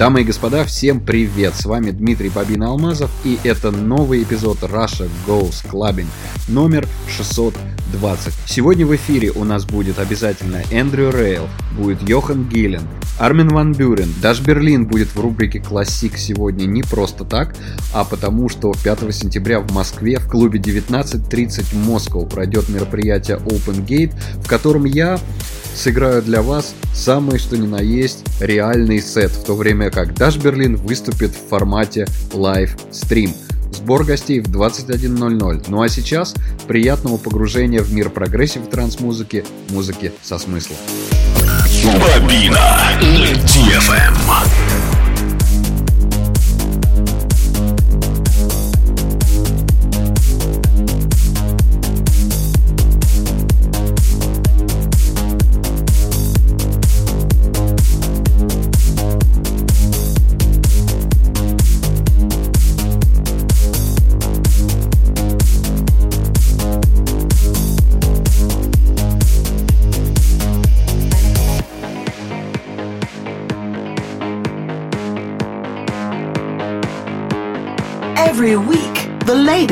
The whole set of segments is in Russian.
Дамы и господа, всем привет! С вами Дмитрий Бабин Алмазов и это новый эпизод Russia Goes Clubbing номер 620. Сегодня в эфире у нас будет обязательно Эндрю Рейл, будет Йохан Гиллен, Армин Ван Бюрен, даже Берлин будет в рубрике Классик сегодня не просто так, а потому что 5 сентября в Москве в клубе 19.30 Москва пройдет мероприятие Open Gate, в котором я сыграю для вас самый что ни на есть реальный сет, в то время как Dash Berlin выступит в формате live stream. Сбор гостей в 21.00. Ну а сейчас приятного погружения в мир progressive trance-музыки, музыки со смыслом. Bobina на DFM.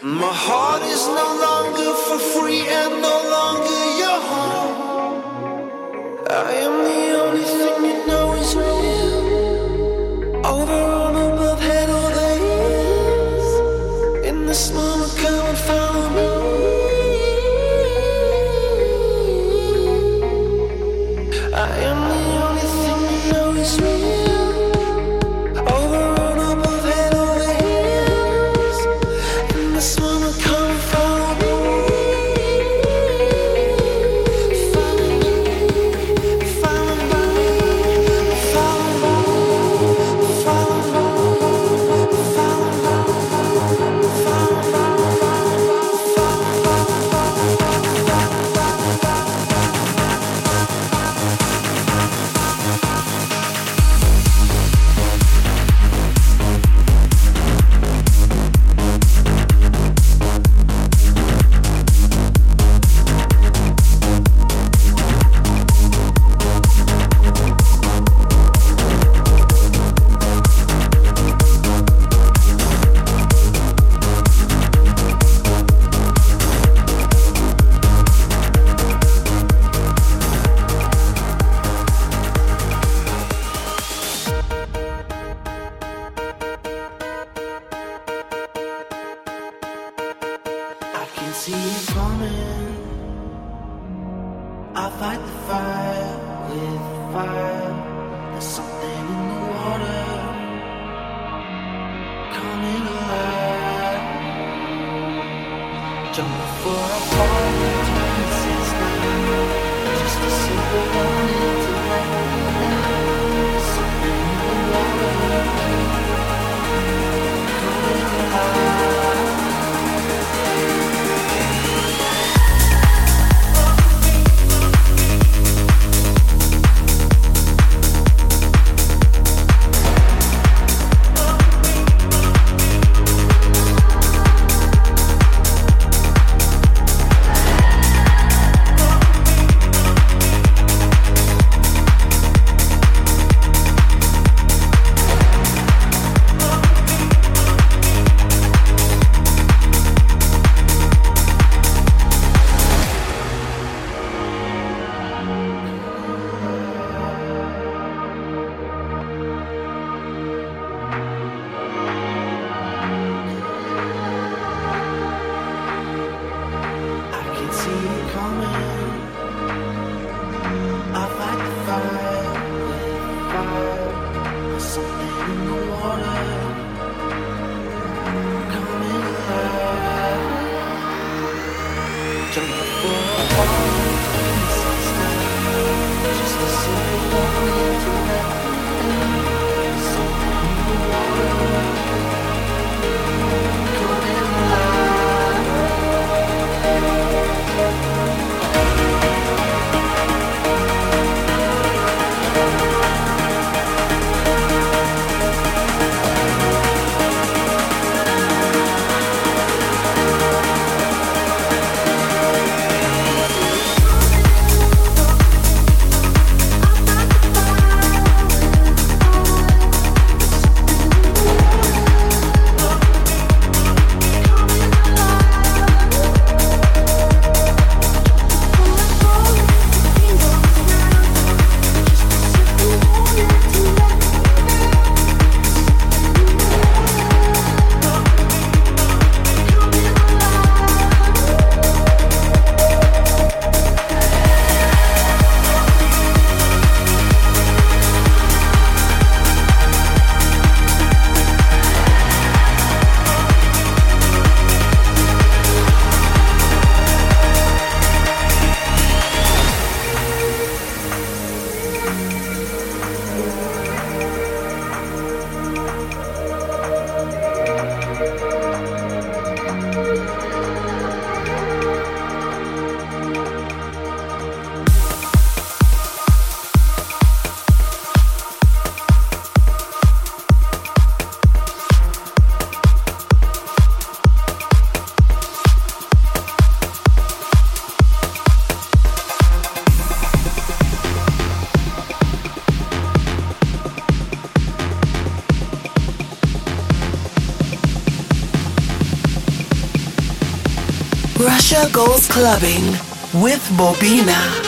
My heart is no longer for free and no longer your home. I am Girls Clubbing with Bobina.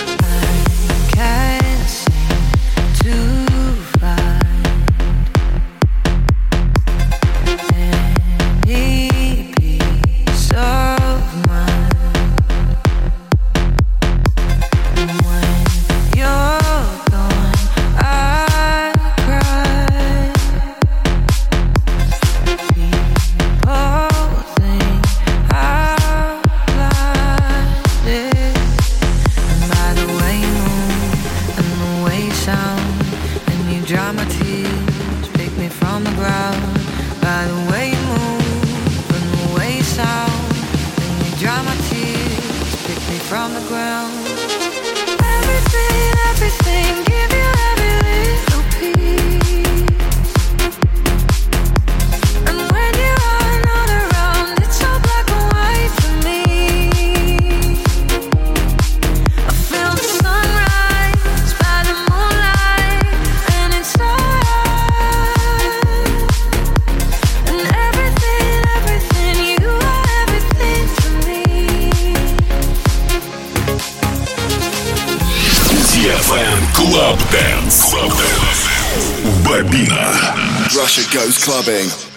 dry my tears, pick me from the ground by the way you move and the way you sound. And you dry my tears, pick me from the ground. clubbing.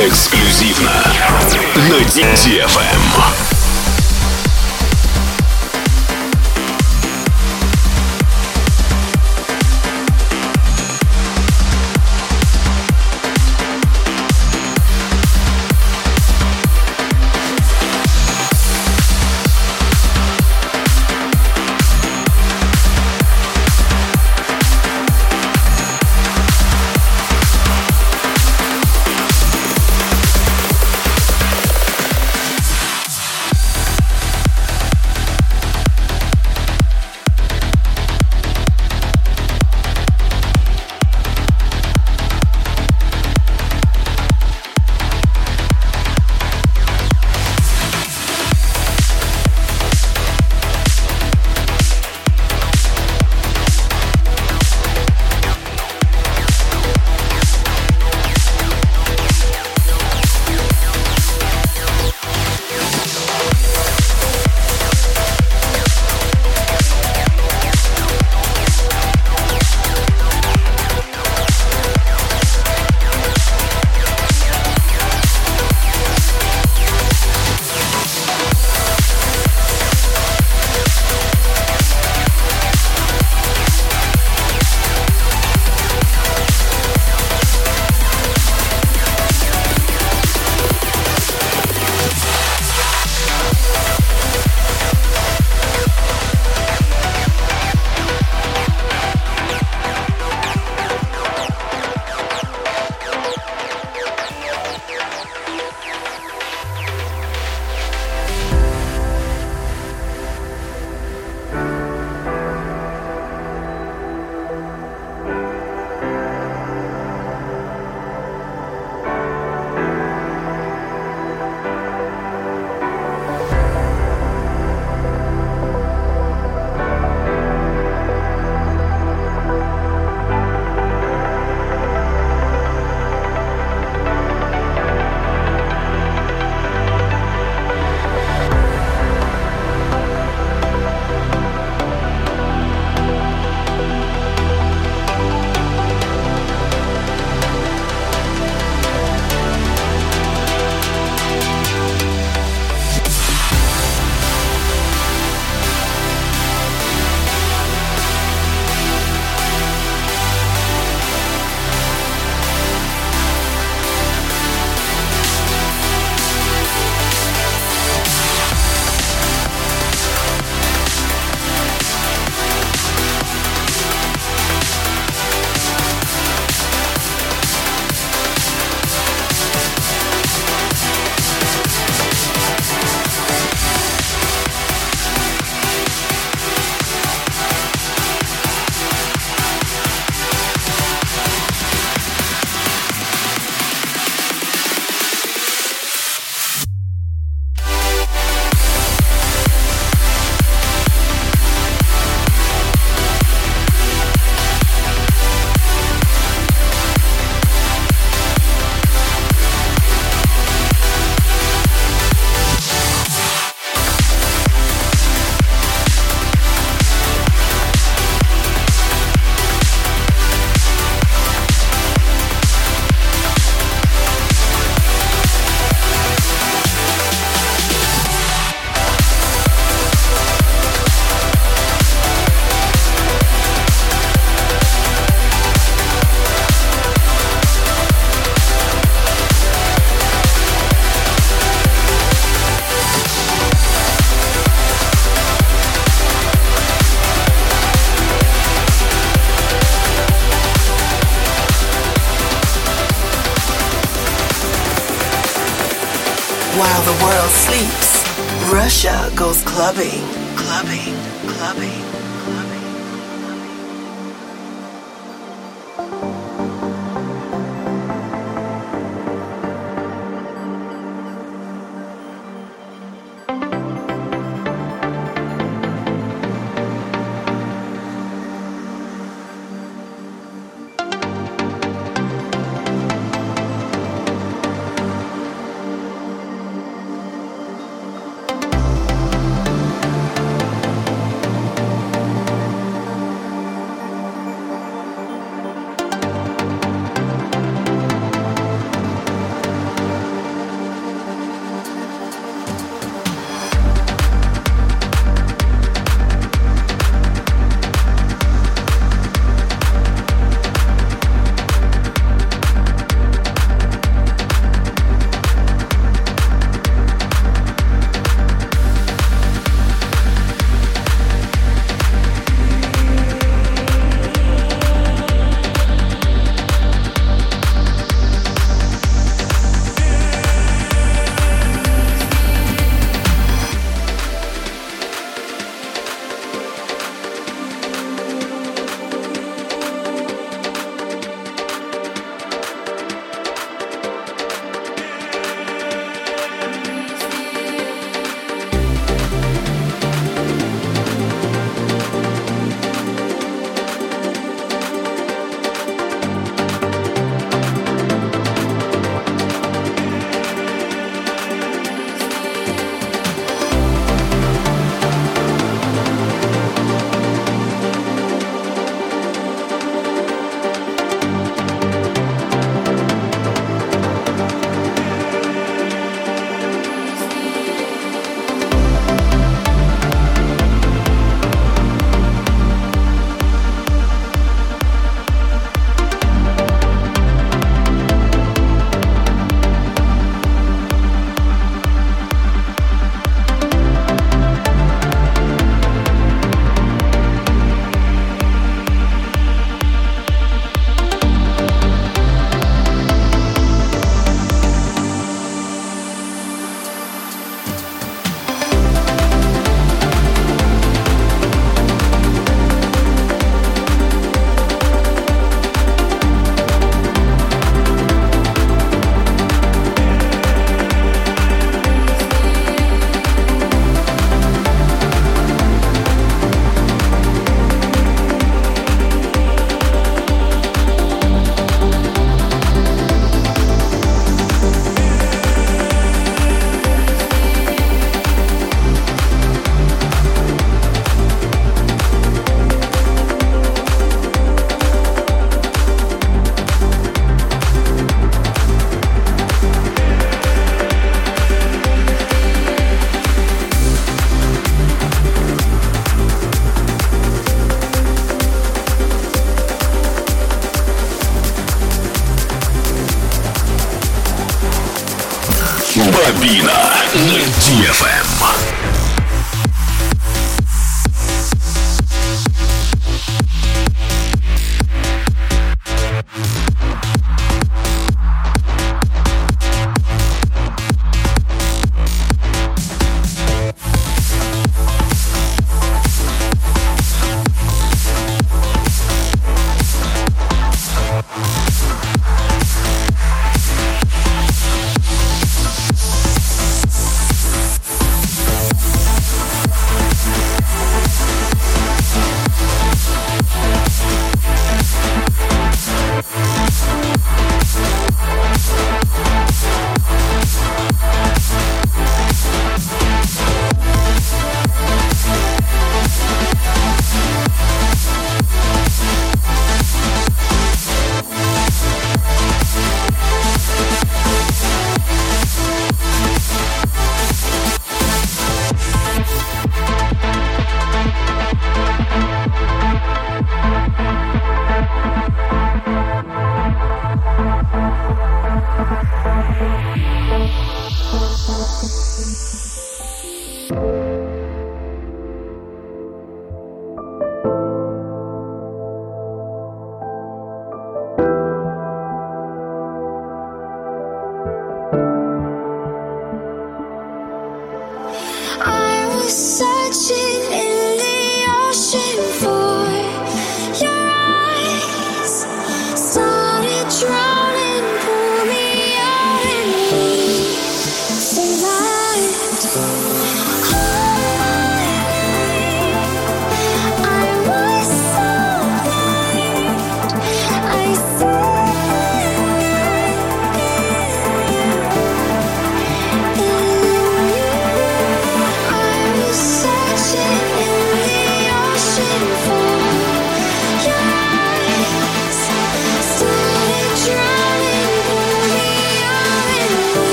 Эксклюзивно на DFM. DFM.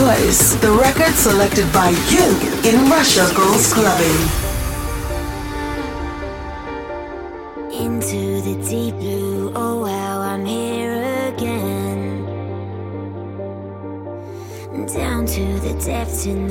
choice, the record selected by you in Russia Girls Clubbing. Into the deep blue, oh wow, I'm here again. Down to the depths in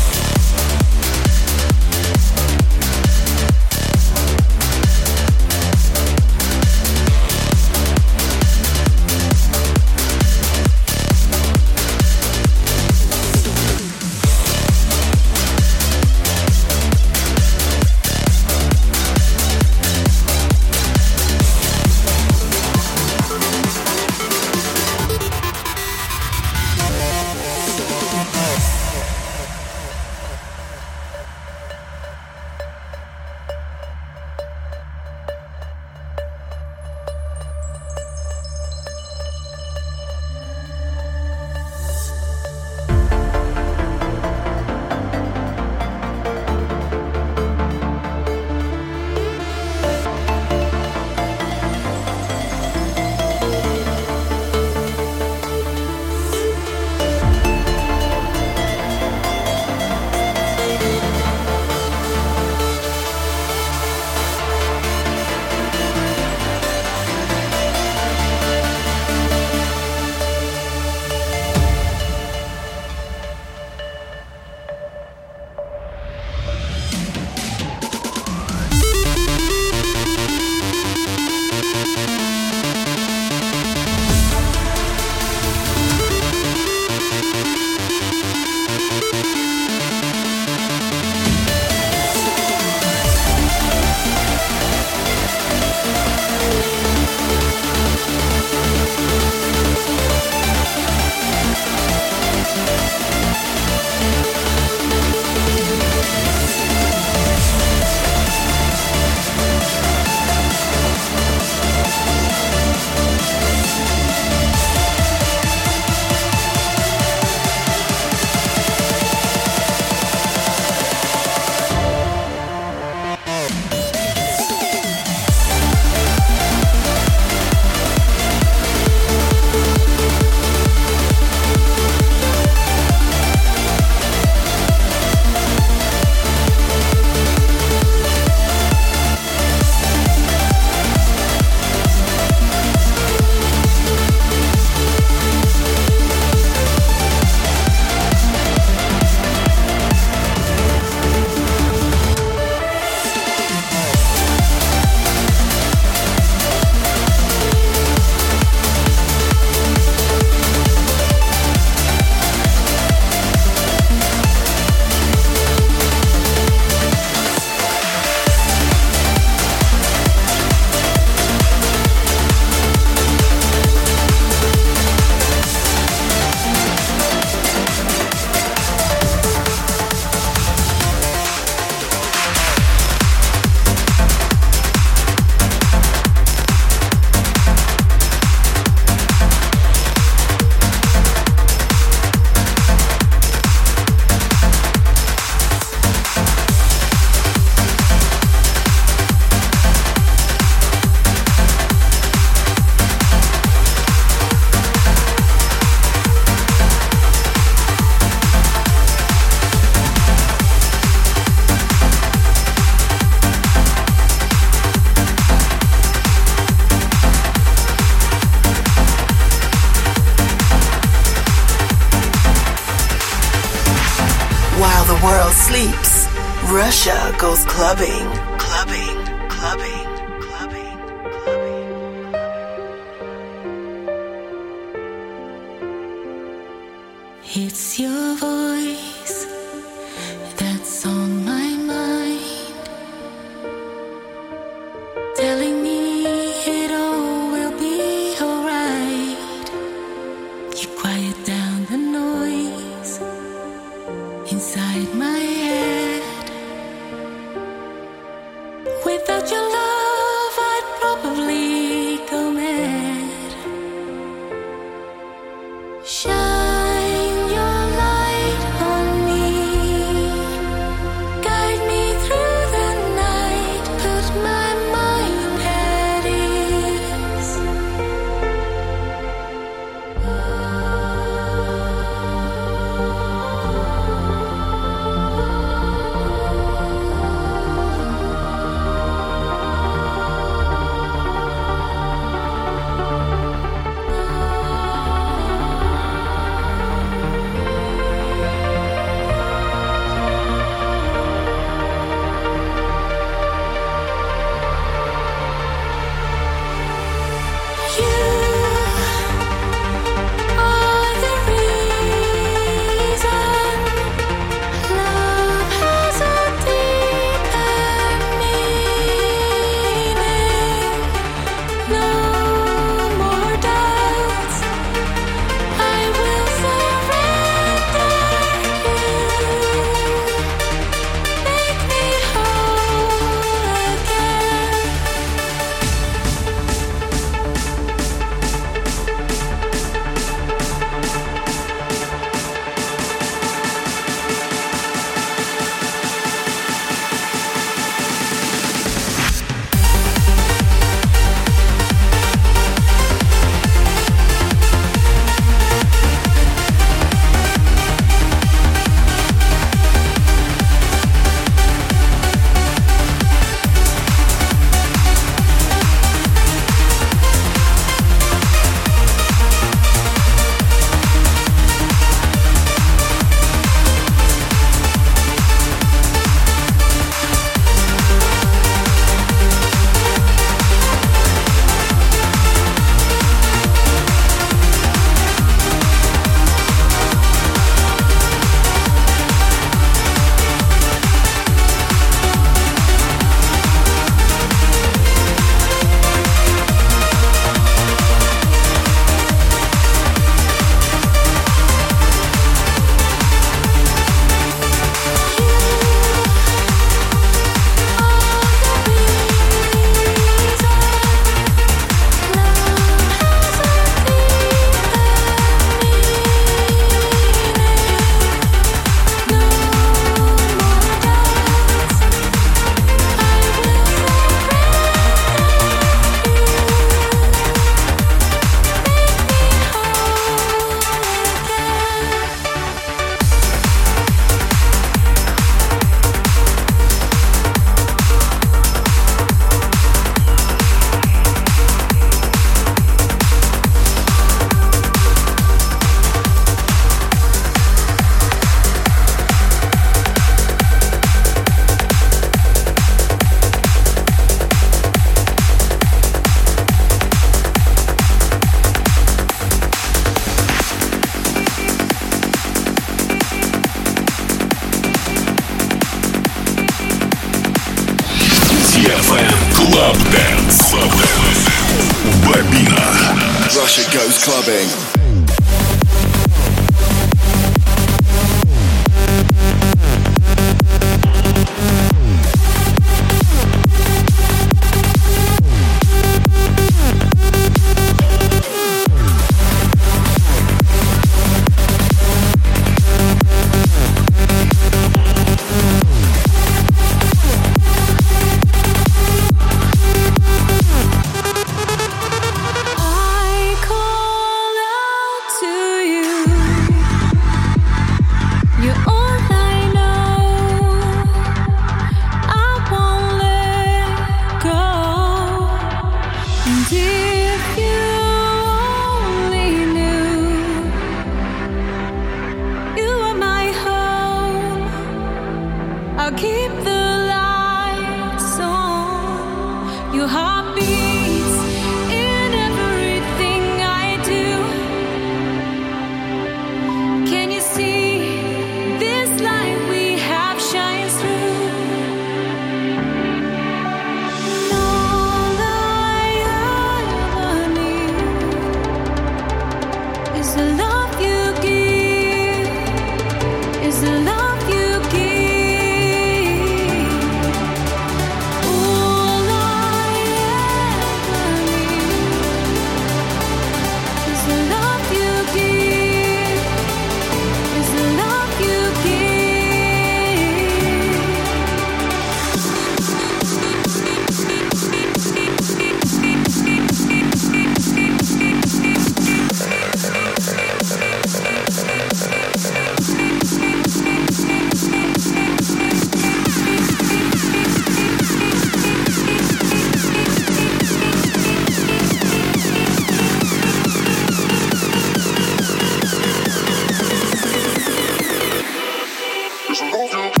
Cause I love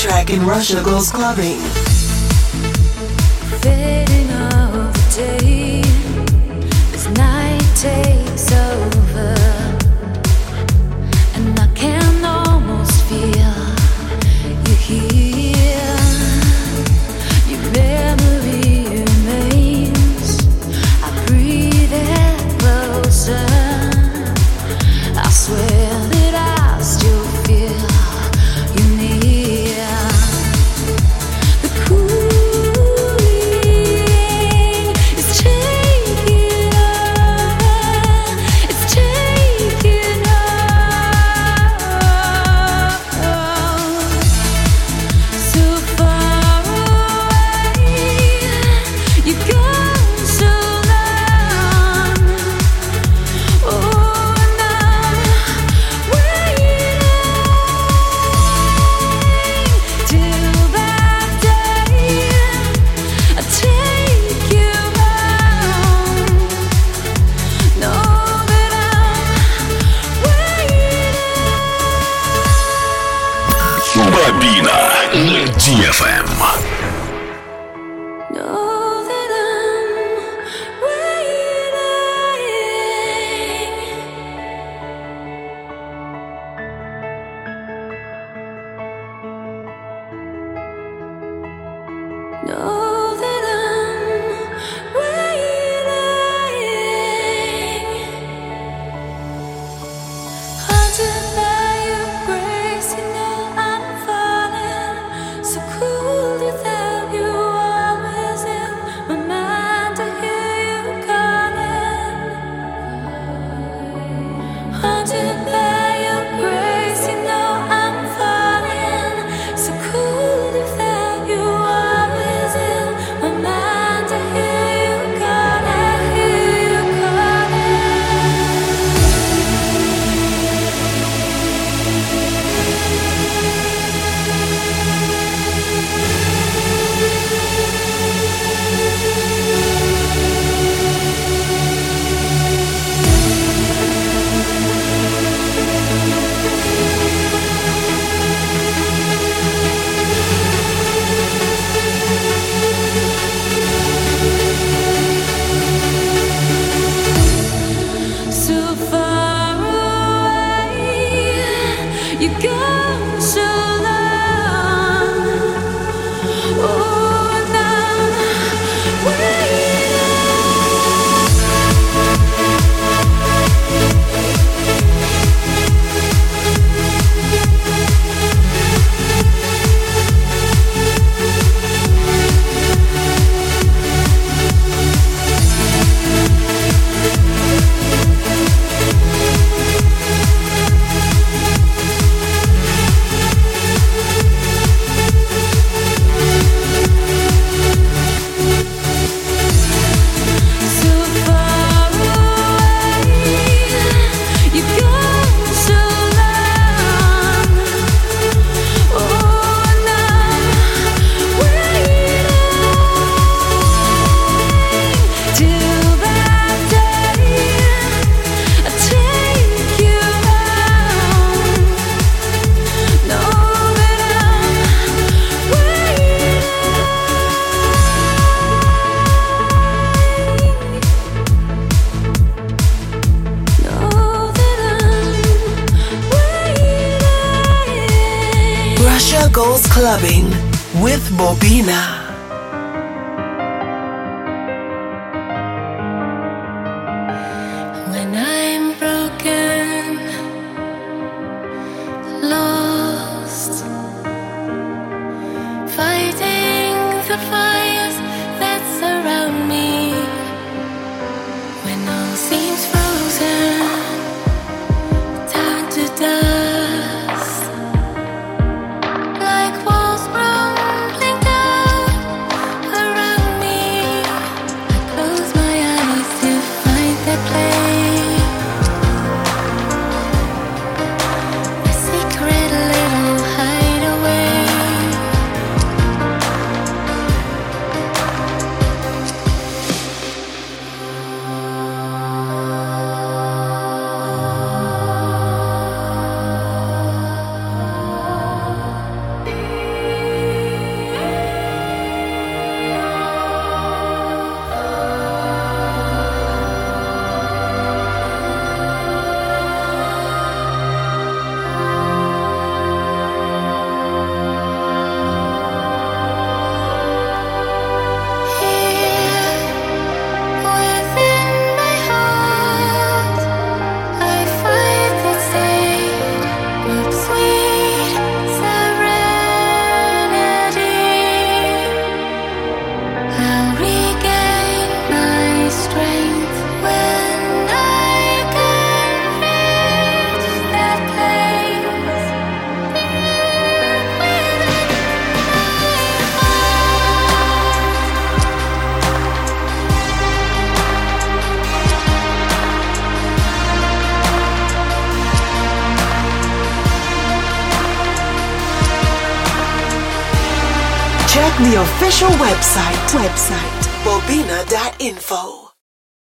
track in Russia goes clubbing. the fire. foe.